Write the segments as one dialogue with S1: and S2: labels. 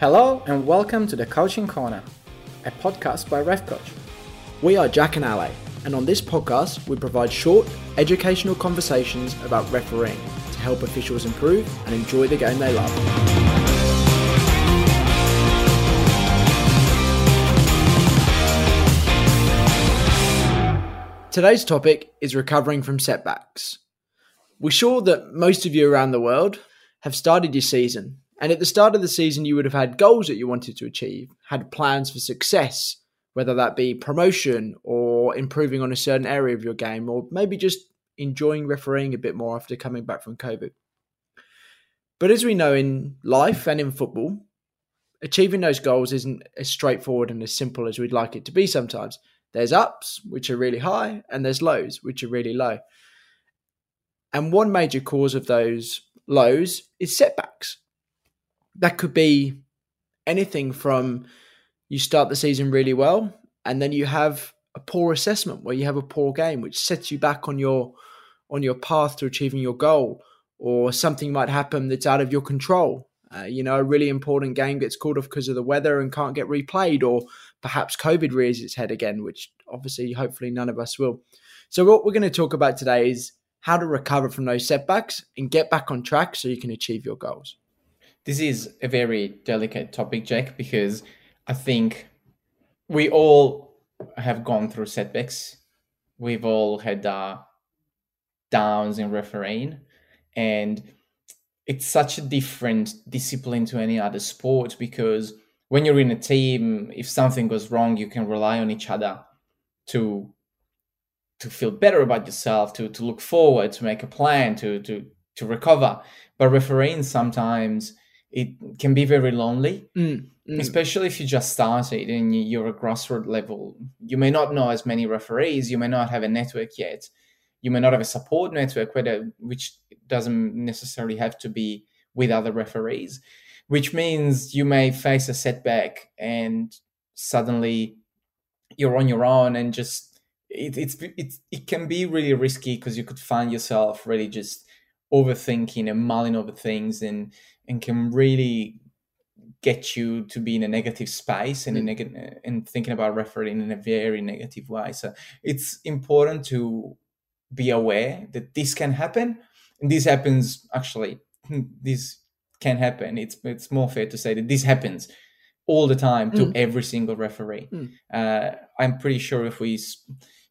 S1: Hello and welcome to the Coaching Corner, a podcast by Ref Coach.
S2: We are Jack and Ale, and on this podcast, we provide short, educational conversations about refereeing to help officials improve and enjoy the game they love. Today's topic is recovering from setbacks. We're sure that most of you around the world have started your season and at the start of the season, you would have had goals that you wanted to achieve, had plans for success, whether that be promotion or improving on a certain area of your game, or maybe just enjoying refereeing a bit more after coming back from COVID. But as we know in life and in football, achieving those goals isn't as straightforward and as simple as we'd like it to be sometimes. There's ups, which are really high, and there's lows, which are really low. And one major cause of those lows is setbacks that could be anything from you start the season really well and then you have a poor assessment where you have a poor game which sets you back on your on your path to achieving your goal or something might happen that's out of your control. Uh, you know a really important game gets called off because of the weather and can't get replayed or perhaps covid rears its head again which obviously hopefully none of us will. So what we're going to talk about today is how to recover from those setbacks and get back on track so you can achieve your goals
S3: this is a very delicate topic, Jack, because I think we all have gone through setbacks. We've all had uh, downs in refereeing, and it's such a different discipline to any other sport because when you're in a team, if something goes wrong, you can rely on each other to to feel better about yourself, to to look forward, to make a plan, to to to recover. But refereeing sometimes it can be very lonely, mm, mm. especially if you just started and you're a grassroots level. You may not know as many referees, you may not have a network yet, you may not have a support network, whether, which doesn't necessarily have to be with other referees, which means you may face a setback and suddenly you're on your own and just it, it's it's it can be really risky because you could find yourself really just overthinking and mulling over things and and can really get you to be in a negative space and mm. in neg- and thinking about refereeing in a very negative way. So it's important to be aware that this can happen, and this happens actually. This can happen. It's it's more fair to say that this happens all the time to mm. every single referee. Mm. Uh, I'm pretty sure if we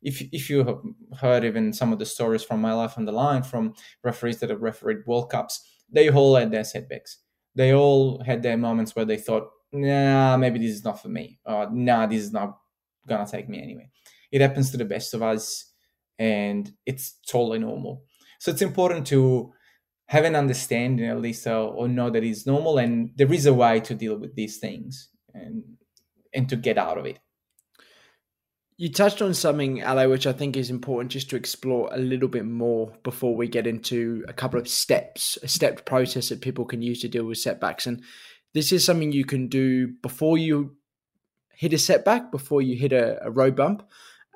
S3: if if you have heard even some of the stories from my life on the line from referees that have refereed World Cups, they all had their setbacks. They all had their moments where they thought, nah, maybe this is not for me, or nah, this is not gonna take me anyway. It happens to the best of us, and it's totally normal. So it's important to have an understanding at least, uh, or know that it's normal, and there is a way to deal with these things, and and to get out of it.
S2: You touched on something, Ale, which I think is important just to explore a little bit more before we get into a couple of steps, a stepped process that people can use to deal with setbacks. And this is something you can do before you hit a setback, before you hit a, a road bump,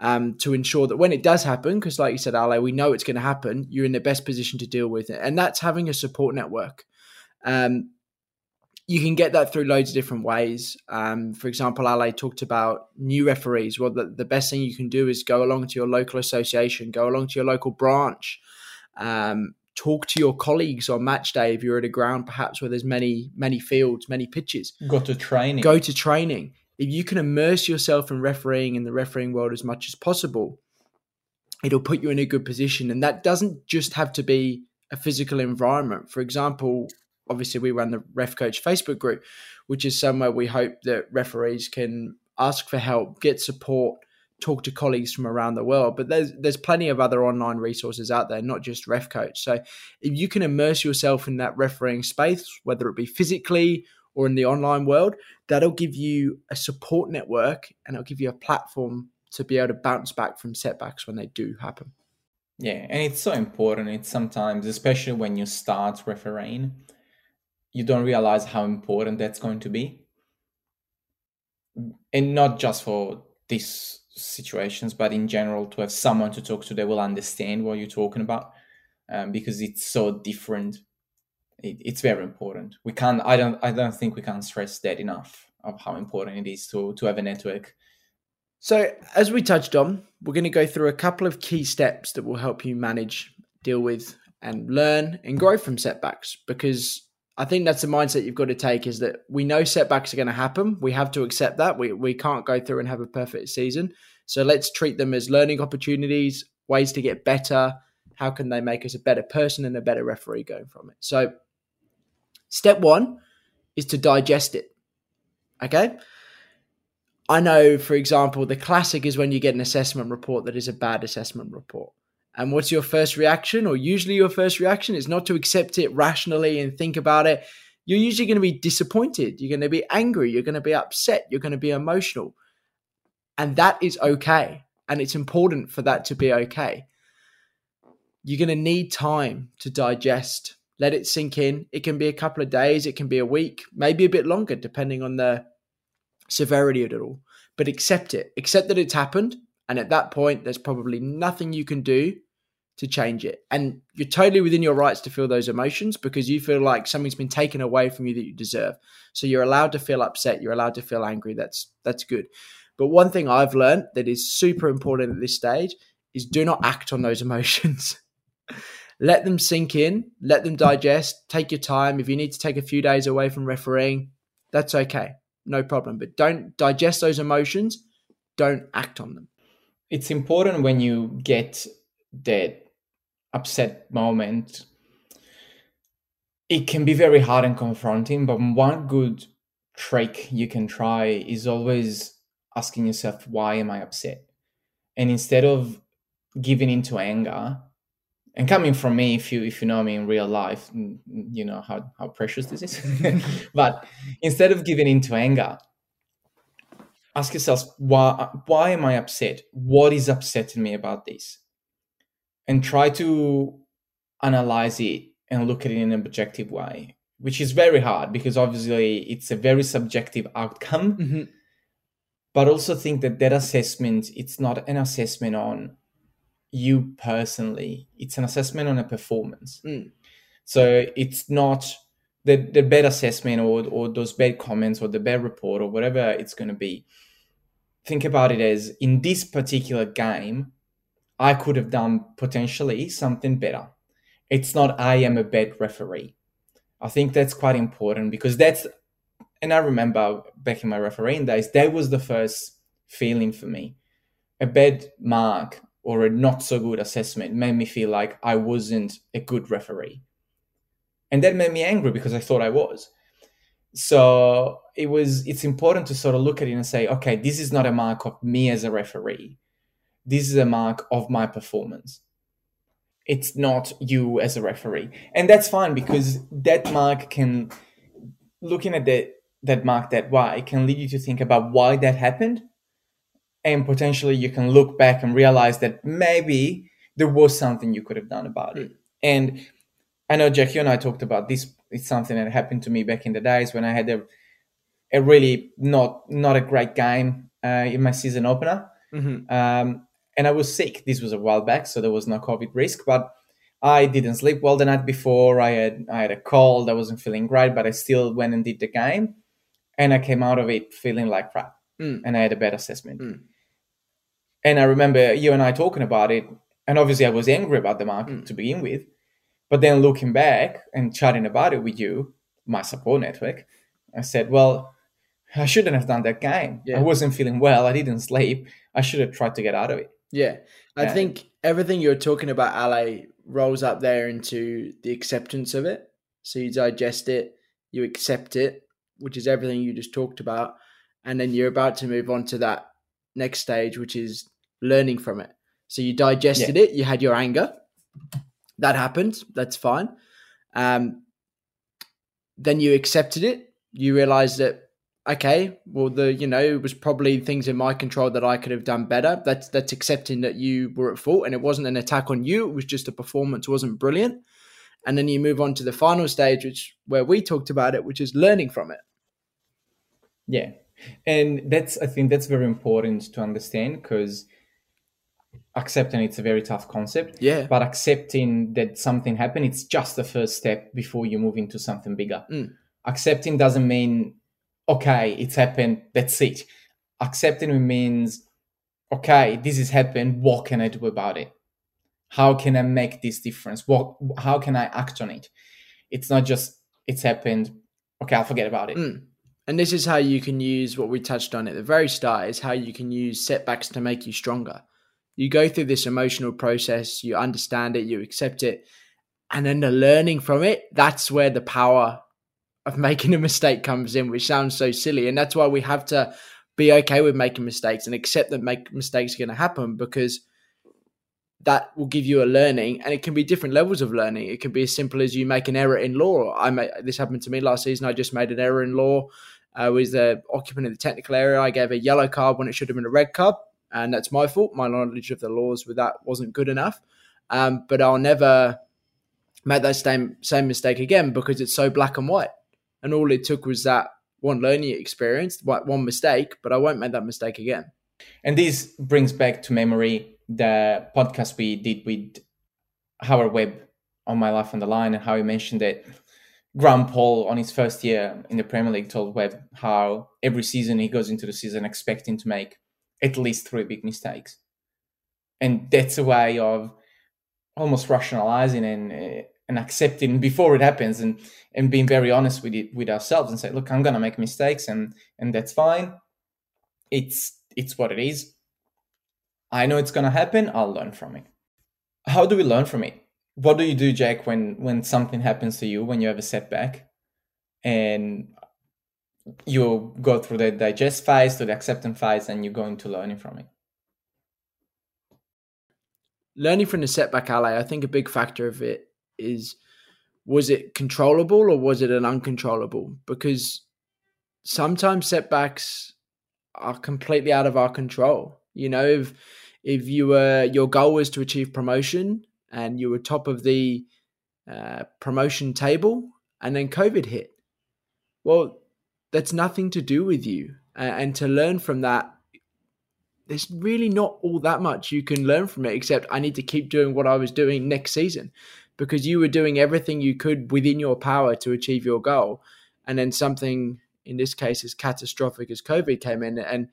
S2: um, to ensure that when it does happen, because like you said, Ale, we know it's going to happen, you're in the best position to deal with it. And that's having a support network. Um, you can get that through loads of different ways. Um, for example, Ale talked about new referees. Well, the, the best thing you can do is go along to your local association, go along to your local branch, um, talk to your colleagues on match day if you're at a ground perhaps where there's many many fields, many pitches.
S3: Go to training.
S2: Go to training. If you can immerse yourself in refereeing in the refereeing world as much as possible, it'll put you in a good position. And that doesn't just have to be a physical environment. For example, obviously we run the Ref Coach Facebook group, which is somewhere we hope that referees can ask for help, get support, talk to colleagues from around the world. But there's there's plenty of other online resources out there, not just Ref Coach. So if you can immerse yourself in that refereeing space, whether it be physically or in the online world, that'll give you a support network and it'll give you a platform to be able to bounce back from setbacks when they do happen.
S3: Yeah, and it's so important. It's sometimes, especially when you start refereeing, you don't realize how important that's going to be and not just for these situations but in general to have someone to talk to that will understand what you're talking about um, because it's so different it, it's very important. We can't. I don't. I don't think we can stress that enough of how important it is to to have a network.
S2: So, as we touched on, we're going to go through a couple of key steps that will help you manage, deal with, and learn and grow from setbacks. Because I think that's the mindset you've got to take: is that we know setbacks are going to happen. We have to accept that. We we can't go through and have a perfect season. So let's treat them as learning opportunities, ways to get better. How can they make us a better person and a better referee going from it? So, step one is to digest it. Okay. I know, for example, the classic is when you get an assessment report that is a bad assessment report. And what's your first reaction? Or usually your first reaction is not to accept it rationally and think about it. You're usually going to be disappointed. You're going to be angry. You're going to be upset. You're going to be emotional. And that is okay. And it's important for that to be okay. You're going to need time to digest. Let it sink in. It can be a couple of days, it can be a week, maybe a bit longer, depending on the severity of it all. But accept it. Accept that it's happened. And at that point, there's probably nothing you can do to change it. And you're totally within your rights to feel those emotions because you feel like something's been taken away from you that you deserve. So you're allowed to feel upset, you're allowed to feel angry. That's that's good. But one thing I've learned that is super important at this stage is do not act on those emotions. let them sink in, let them digest, take your time. If you need to take a few days away from refereeing, that's okay. No problem. But don't digest those emotions, don't act on them.
S3: It's important when you get that upset moment. It can be very hard and confronting, but one good trick you can try is always asking yourself, why am I upset? And instead of giving into anger, and coming from me, if you if you know me in real life, you know how, how precious this is. but instead of giving into anger, ask yourself why why am I upset? What is upsetting me about this? And try to analyze it and look at it in an objective way, which is very hard because obviously it's a very subjective outcome. Mm-hmm but also think that that assessment it's not an assessment on you personally it's an assessment on a performance mm. so it's not the, the bad assessment or, or those bad comments or the bad report or whatever it's going to be think about it as in this particular game i could have done potentially something better it's not i am a bad referee i think that's quite important because that's and I remember back in my refereeing days, that was the first feeling for me. A bad mark or a not so good assessment made me feel like I wasn't a good referee. And that made me angry because I thought I was. So it was it's important to sort of look at it and say, okay, this is not a mark of me as a referee. This is a mark of my performance. It's not you as a referee. And that's fine because that mark can looking at that that mark that why can lead you to think about why that happened and potentially you can look back and realize that maybe there was something you could have done about it hmm. and i know jack you and i talked about this it's something that happened to me back in the days when i had a, a really not not a great game uh, in my season opener mm-hmm. um, and i was sick this was a while back so there was no covid risk but I didn't sleep well the night before. I had I had a cold. I wasn't feeling great, but I still went and did the game and I came out of it feeling like crap, mm. and I had a bad assessment. Mm. And I remember you and I talking about it, and obviously I was angry about the market mm. to begin with, but then looking back and chatting about it with you, my support network, I said, well, I shouldn't have done that game. Yeah. I wasn't feeling well. I didn't sleep. I should have tried to get out of it.
S2: Yeah. I think everything you're talking about, Ale, rolls up there into the acceptance of it. So you digest it, you accept it, which is everything you just talked about, and then you're about to move on to that next stage, which is learning from it. So you digested yeah. it, you had your anger, that happened, that's fine. Um, then you accepted it, you realized that okay, well the you know it was probably things in my control that I could have done better. That's that's accepting that you were at fault and it wasn't an attack on you. It was just a performance wasn't brilliant and then you move on to the final stage which where we talked about it which is learning from it
S3: yeah and that's i think that's very important to understand because accepting it's a very tough concept.
S2: Yeah.
S3: But accepting that something happened, it's just the first step before you move into something bigger.
S2: Mm.
S3: Accepting doesn't mean, okay, it's happened, that's it. Accepting means, okay, this has happened, what can I do about it? How can I make this difference? What how can I act on it? It's not just it's happened, okay, I'll forget about it.
S2: Mm. And this is how you can use what we touched on at the very start is how you can use setbacks to make you stronger. You go through this emotional process, you understand it, you accept it, and then the learning from it, that's where the power of making a mistake comes in, which sounds so silly. And that's why we have to be okay with making mistakes and accept that make mistakes are going to happen because that will give you a learning and it can be different levels of learning. It can be as simple as you make an error in law. I made this happened to me last season. I just made an error in law uh, I was the occupant in the technical area. I gave a yellow card when it should have been a red card and that's my fault. My knowledge of the laws with that wasn't good enough. Um, but i'll never make that same same mistake again because it's so black and white. And all it took was that one learning experience one mistake but i won't make that mistake again.
S3: And this brings back to memory the podcast we did with Howard Webb on My Life on the Line and how he mentioned that Graham Poll on his first year in the Premier League told Webb how every season he goes into the season expecting to make at least three big mistakes. And that's a way of almost rationalizing and uh, and accepting before it happens and and being very honest with it with ourselves and say look i'm to make mistakes and and that's fine it's it's what it is I know it's to happen. I'll learn from it. How do we learn from it? What do you do, Jack, when when something happens to you, when you have a setback, and you go through the digest phase to the acceptance phase, and you go into learning from it?
S2: Learning from the setback, Ale, I think a big factor of it is was it controllable or was it an uncontrollable? Because sometimes setbacks are completely out of our control. You know, if if you were your goal was to achieve promotion and you were top of the uh, promotion table and then covid hit well that's nothing to do with you and to learn from that there's really not all that much you can learn from it except i need to keep doing what i was doing next season because you were doing everything you could within your power to achieve your goal and then something in this case as catastrophic as covid came in and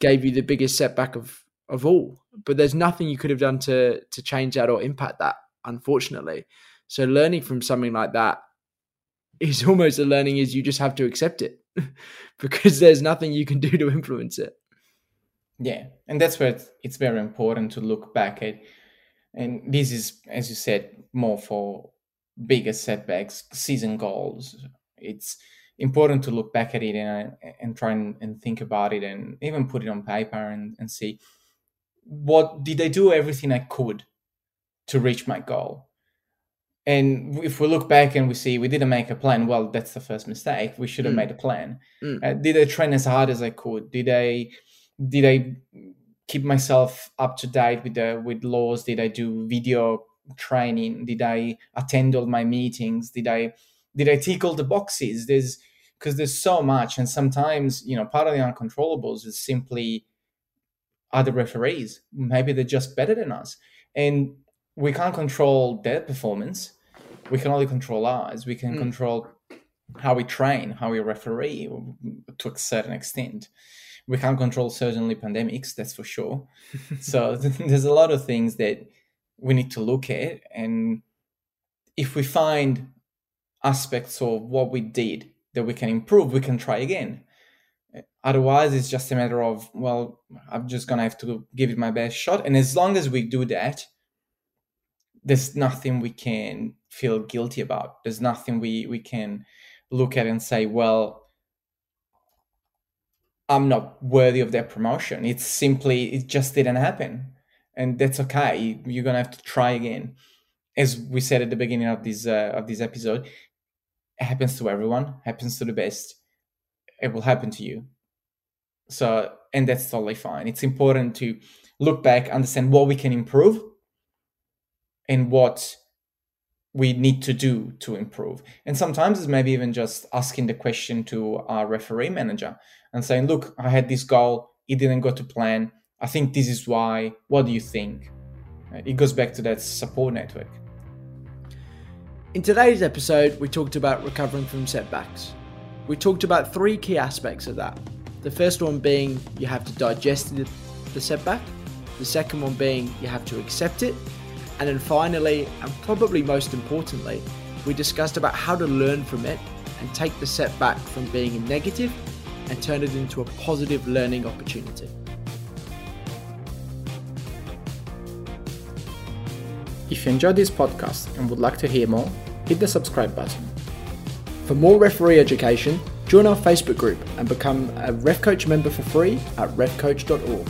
S2: gave you the biggest setback of of all. But there's nothing you could have done to to change that or impact that, unfortunately. So learning from something like that is almost a learning is you just have to accept it because there's nothing you can do to influence it.
S3: Yeah, and that's where it's very important to look back at. And this is, as you said, more for bigger setbacks, season goals. It's important to look back at it and, and try and, and think about it and even put it on paper and, and see what did I do everything I could to reach my goal. And if we look back and we see we didn't make a plan, well, that's the first mistake. We should have mm. made a plan. Mm. Uh, did I train as hard as I could? Did I did I keep myself up to date with the with laws? Did I do video training? Did I attend all my meetings? Did I did I tick all the boxes? There's because there's so much and sometimes you know part of the uncontrollables is simply other referees maybe they're just better than us and we can't control their performance we can only control ours we can mm. control how we train how we referee to a certain extent we can't control certainly pandemics that's for sure so there's a lot of things that we need to look at and if we find aspects of what we did that we can improve, we can try again. Otherwise, it's just a matter of, well, I'm just going to have to give it my best shot. And as long as we do that, there's nothing we can feel guilty about. There's nothing we, we can look at and say, well, I'm not worthy of that promotion. It's simply, it just didn't happen. And that's okay. You're to have to try again. As we said at the beginning of this, uh, of this episode, it happens to everyone, happens to the best. It will happen to you. So, and that's totally fine. It's important to look back, understand what we can improve and what we need to do to improve. And sometimes it's maybe even just asking the question to our referee manager and saying, look, I had this goal, it didn't go to plan. I think this is why. What do you think? Uh, it goes back to that support network.
S2: In today's episode, we talked about recovering from setbacks. We talked about three key aspects of that. The first one being you have to digest the, the setback, the second one being you have to accept it, and then finally, and probably most importantly, we discussed about how to learn from it and take the setback from being a negative and turn it into a positive learning opportunity.
S1: If you enjoyed this podcast and would like to hear more, hit the subscribe button.
S2: For more referee education, join our Facebook group and become a RefCoach member for free at refcoach.org.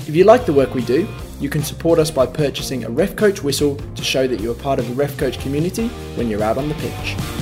S2: If you like the work we do, you can support us by purchasing a RefCoach whistle to show that you're part of the RefCoach community when you're out on the pitch.